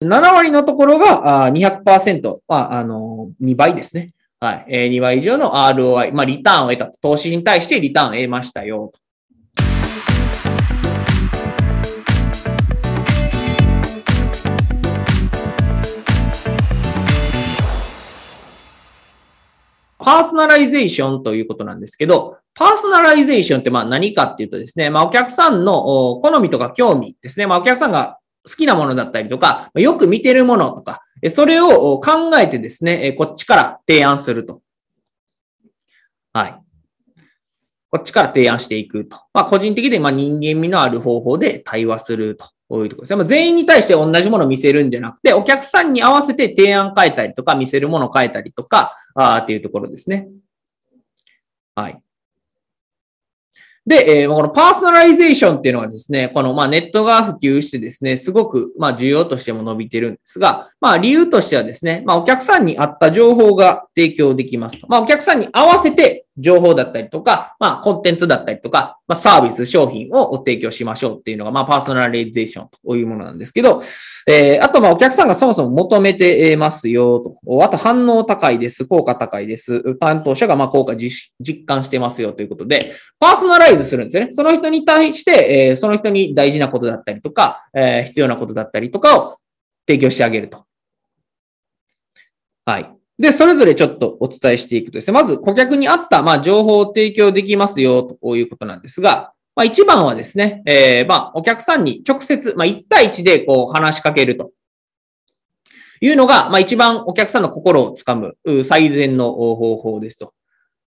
7割のところが200%、まあ、あの、2倍ですね。はい。2倍以上の ROI、まあ、リターンを得た。投資に対してリターンを得ましたよ。パーソナライゼーションということなんですけど、パーソナライゼーションってまあ何かっていうとですね、まあお客さんの好みとか興味ですね、まあお客さんが好きなものだったりとか、よく見てるものとか、それを考えてですね、こっちから提案すると。はい。こっちから提案していくと。まあ個人的でま人間味のある方法で対話すると。こういうところですね。ま、全員に対して同じものを見せるんじゃなくて、お客さんに合わせて提案変えたりとか、見せるものを変えたりとか、あっていうところですね。はい。で、えー、このパーソナライゼーションっていうのはですね、このまあネットが普及してですね、すごくまあ需要としても伸びてるんですが、まあ理由としてはですね、まあお客さんに合った情報が提供できますと。まあお客さんに合わせて情報だったりとか、まあコンテンツだったりとか、まあサービス、商品を提供しましょうっていうのがまあパーソナライゼーションというものなんですけど、えー、あとまあお客さんがそもそも求めてますよと。あと反応高いです、効果高いです。担当者がまあ効果実感してますよということで、パーソナライズするんですよね。その人に対して、えー、その人に大事なことだったりとか、えー、必要なことだったりとかを提供してあげると。はい。で、それぞれちょっとお伝えしていくとですね、まず顧客に合った、まあ、情報を提供できますよ、ということなんですが、まあ、一番はですね、えー、まあ、お客さんに直接、まあ、1対1でこう話しかけるというのが、まあ、一番お客さんの心をつかむ最善の方法ですと。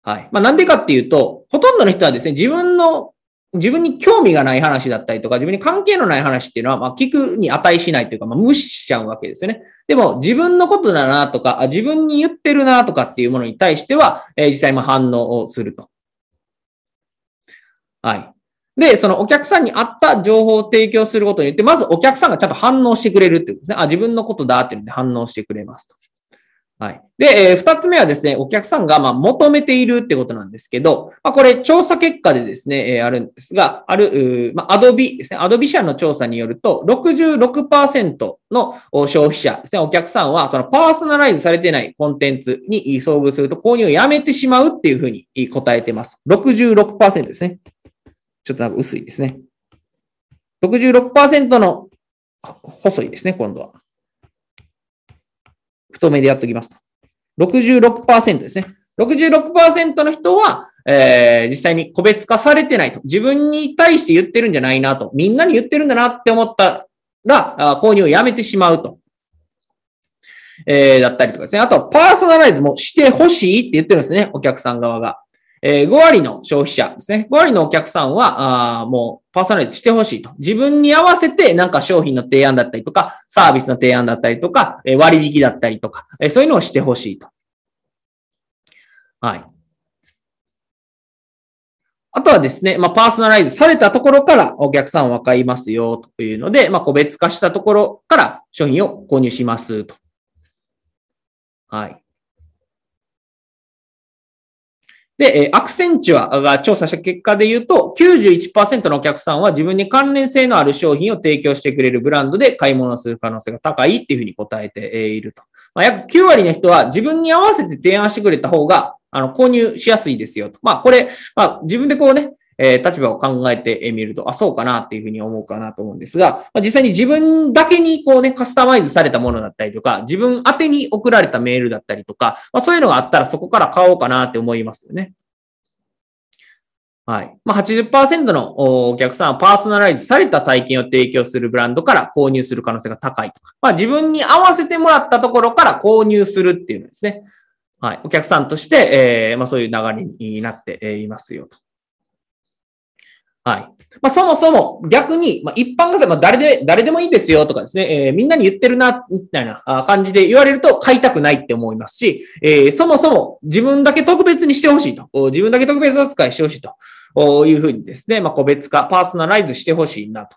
はい。まあ、なんでかっていうと、ほとんどの人はですね、自分の自分に興味がない話だったりとか、自分に関係のない話っていうのは、まあ、聞くに値しないというか、まあ、無視しちゃうわけですよね。でも、自分のことだなとか、自分に言ってるなとかっていうものに対しては、えー、実際も反応をすると。はい。で、そのお客さんに合った情報を提供することによって、まずお客さんがちゃんと反応してくれるっていうことですね。あ、自分のことだっていうので反応してくれますと。はい。で、えー、二つ目はですね、お客さんが、まあ、求めているってことなんですけど、まあ、これ、調査結果でですね、えー、あるんですが、ある、まあ、アドビですね、アドビ社の調査によると、66%の消費者ですね、お客さんは、そのパーソナライズされてないコンテンツに遭遇すると、購入をやめてしまうっていうふうに答えてます。66%ですね。ちょっとなんか薄いですね。66%の細いですね、今度は。太めでやっときますと。66%ですね。66%の人は、えー、実際に個別化されてないと。自分に対して言ってるんじゃないなと。みんなに言ってるんだなって思ったら、購入をやめてしまうと。えー、だったりとかですね。あとは、パーソナライズもしてほしいって言ってるんですね。お客さん側が。え、5割の消費者ですね。5割のお客さんは、あもうパーソナライズしてほしいと。自分に合わせてなんか商品の提案だったりとか、サービスの提案だったりとか、え、割引だったりとか、え、そういうのをしてほしいと。はい。あとはですね、まあ、パーソナライズされたところからお客さんわかりますよというので、まあ、個別化したところから商品を購入しますと。はい。で、アクセンチュアが調査した結果で言うと、91%のお客さんは自分に関連性のある商品を提供してくれるブランドで買い物する可能性が高いっていうふうに答えていると。まあ、約9割の人は自分に合わせて提案してくれた方が、あの、購入しやすいですよと。まあ、これ、まあ、自分でこうね、えー、立場を考えてみると、あ、そうかなっていうふうに思うかなと思うんですが、まあ、実際に自分だけにこうね、カスタマイズされたものだったりとか、自分宛に送られたメールだったりとか、まあ、そういうのがあったらそこから買おうかなって思いますよね。はい。まあ、80%のお客さんはパーソナライズされた体験を提供するブランドから購入する可能性が高いとか。まあ、自分に合わせてもらったところから購入するっていうのですね。はい。お客さんとして、えー、まあ、そういう流れになっていますよと。はい。まあ、そもそも逆に、まあ、一般が、まあ、誰で、誰でもいいですよとかですね、えー、みんなに言ってるな、みたいな感じで言われると買いたくないって思いますし、えー、そもそも自分だけ特別にしてほしいと。自分だけ特別扱いしてほしいというふうにですね、まあ、個別化、パーソナライズしてほしいなと。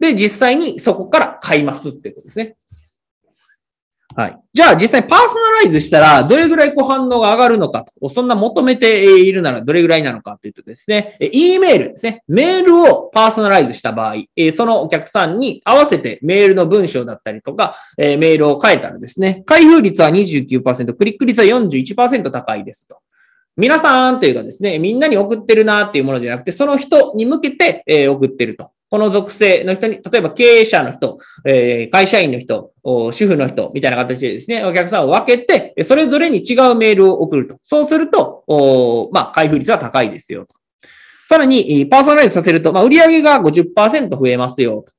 で、実際にそこから買いますってことですね。はい。じゃあ実際パーソナライズしたら、どれぐらいこう反応が上がるのかと、そんな求めているならどれぐらいなのかというとですね、E メールですね。メールをパーソナライズした場合、そのお客さんに合わせてメールの文章だったりとか、メールを変えたらですね、開封率は29%、クリック率は41%高いですと。皆さんというかですね、みんなに送ってるなっていうものじゃなくて、その人に向けて送ってると。この属性の人に、例えば経営者の人、え、会社員の人、主婦の人みたいな形でですね、お客さんを分けて、それぞれに違うメールを送ると。そうすると、おまあ、開封率は高いですよと。さらに、パーソナライズさせると、まあ、売上が50%増えますよと。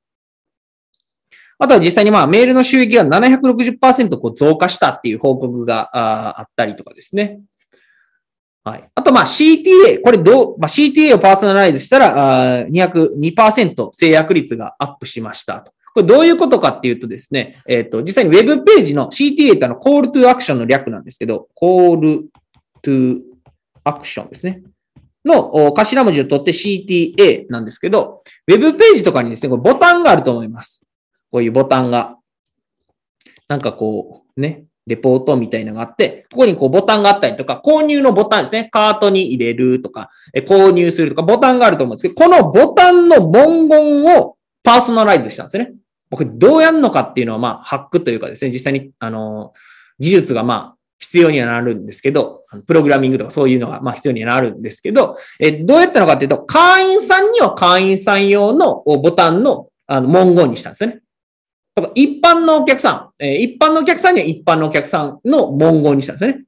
あとは実際にまあメールの収益が760%こう増加したっていう報告があったりとかですね。はい。あと、まあ CTA、これどう、まあ、CTA をパーソナライズしたら、あ202%制約率がアップしましたと。これどういうことかっていうとですね、えっ、ー、と、実際に Web ページの CTA ってあのは Call to Action の略なんですけど、Call to Action ですね。の頭文字を取って CTA なんですけど、Web ページとかにですね、これボタンがあると思います。こういうボタンが。なんかこう、ね、レポートみたいなのがあって、ここにこうボタンがあったりとか、購入のボタンですね。カートに入れるとか、購入するとか、ボタンがあると思うんですけど、このボタンの文言をパーソナライズしたんですね。僕、どうやるのかっていうのは、まあ、ハックというかですね、実際に、あの、技術がまあ、必要にはなるんですけど、プログラミングとかそういうのがまあ必要にはなるんですけど、えどうやったのかっていうと、会員さんには会員さん用のボタンのあの文言にしたんですよね。とか一般のお客さん、え、一般のお客さんには一般のお客さんの文言にしたんですね。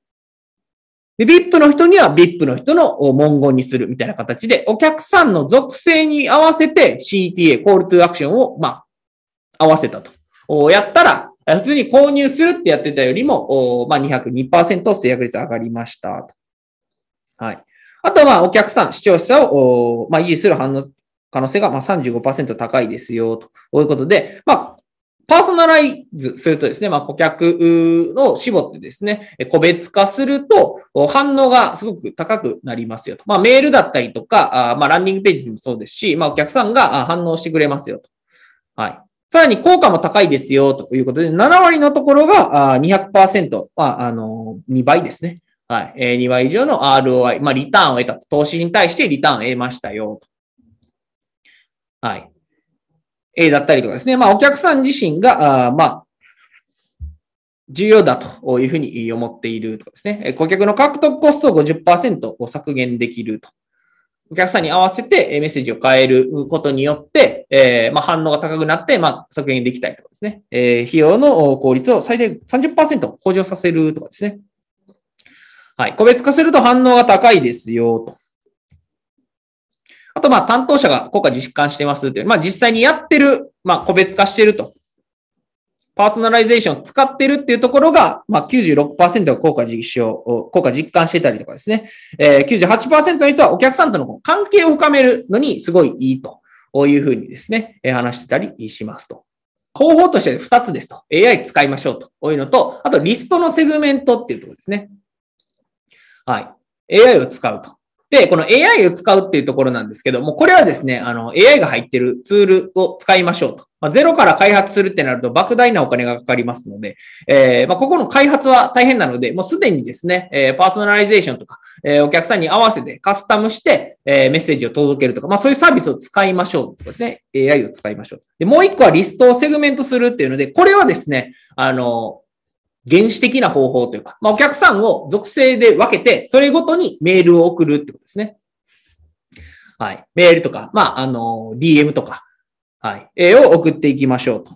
で、VIP の人には VIP の人の文言にするみたいな形で、お客さんの属性に合わせて CTA、Call to Action を、まあ、合わせたと。やったら、普通に購入するってやってたよりも、まあ、202%制約率上がりました。はい。あとは、お客さん、視聴者を、まあ、維持する反応可能性が、まあ、35%高いですよ、ということで、まあ、パーソナライズするとですね、まあ、顧客を絞ってですね、個別化すると反応がすごく高くなりますよと。まあ、メールだったりとか、まあ、ランディングページもそうですし、まあ、お客さんが反応してくれますよと。はい。さらに効果も高いですよということで、7割のところが200%、まあ、あの、2倍ですね。はい。2倍以上の ROI、まあ、リターンを得た。投資に対してリターンを得ましたよと。はい。えだったりとかですね。まあ、お客さん自身が、あまあ、重要だというふうに思っているとかですね。顧客の獲得コストを50%を削減できると。お客さんに合わせてメッセージを変えることによって、えー、まあ、反応が高くなって、まあ、削減できたりとかですね。えー、費用の効率を最大30%向上させるとかですね。はい。個別化すると反応が高いですよと。あと、まあ、担当者が効果実感してますという、まあ、実際にやってる、まあ、個別化してると。パーソナライゼーションを使ってるっていうところが、まあ96%が効果実証、効果実感してたりとかですね。えー、98%の人はお客さんとの関係を深めるのにすごいいいというふうにですね、え、話してたりしますと。方法として2つですと。AI 使いましょうと。こういうのと、あとリストのセグメントっていうところですね。はい。AI を使うと。で、この AI を使うっていうところなんですけども、これはですね、あの、AI が入ってるツールを使いましょうと。まあ、ゼロから開発するってなると莫大なお金がかかりますので、えー、まあ、ここの開発は大変なので、もうすでにですね、えー、パーソナライゼーションとか、えー、お客さんに合わせてカスタムして、えメッセージを届けるとか、まあ、そういうサービスを使いましょうとですね。AI を使いましょう。で、もう一個はリストをセグメントするっていうので、これはですね、あの、原始的な方法というか、まあ、お客さんを属性で分けて、それごとにメールを送るってことですね。はい。メールとか、まあ、あの、DM とか、はい。えを送っていきましょうと。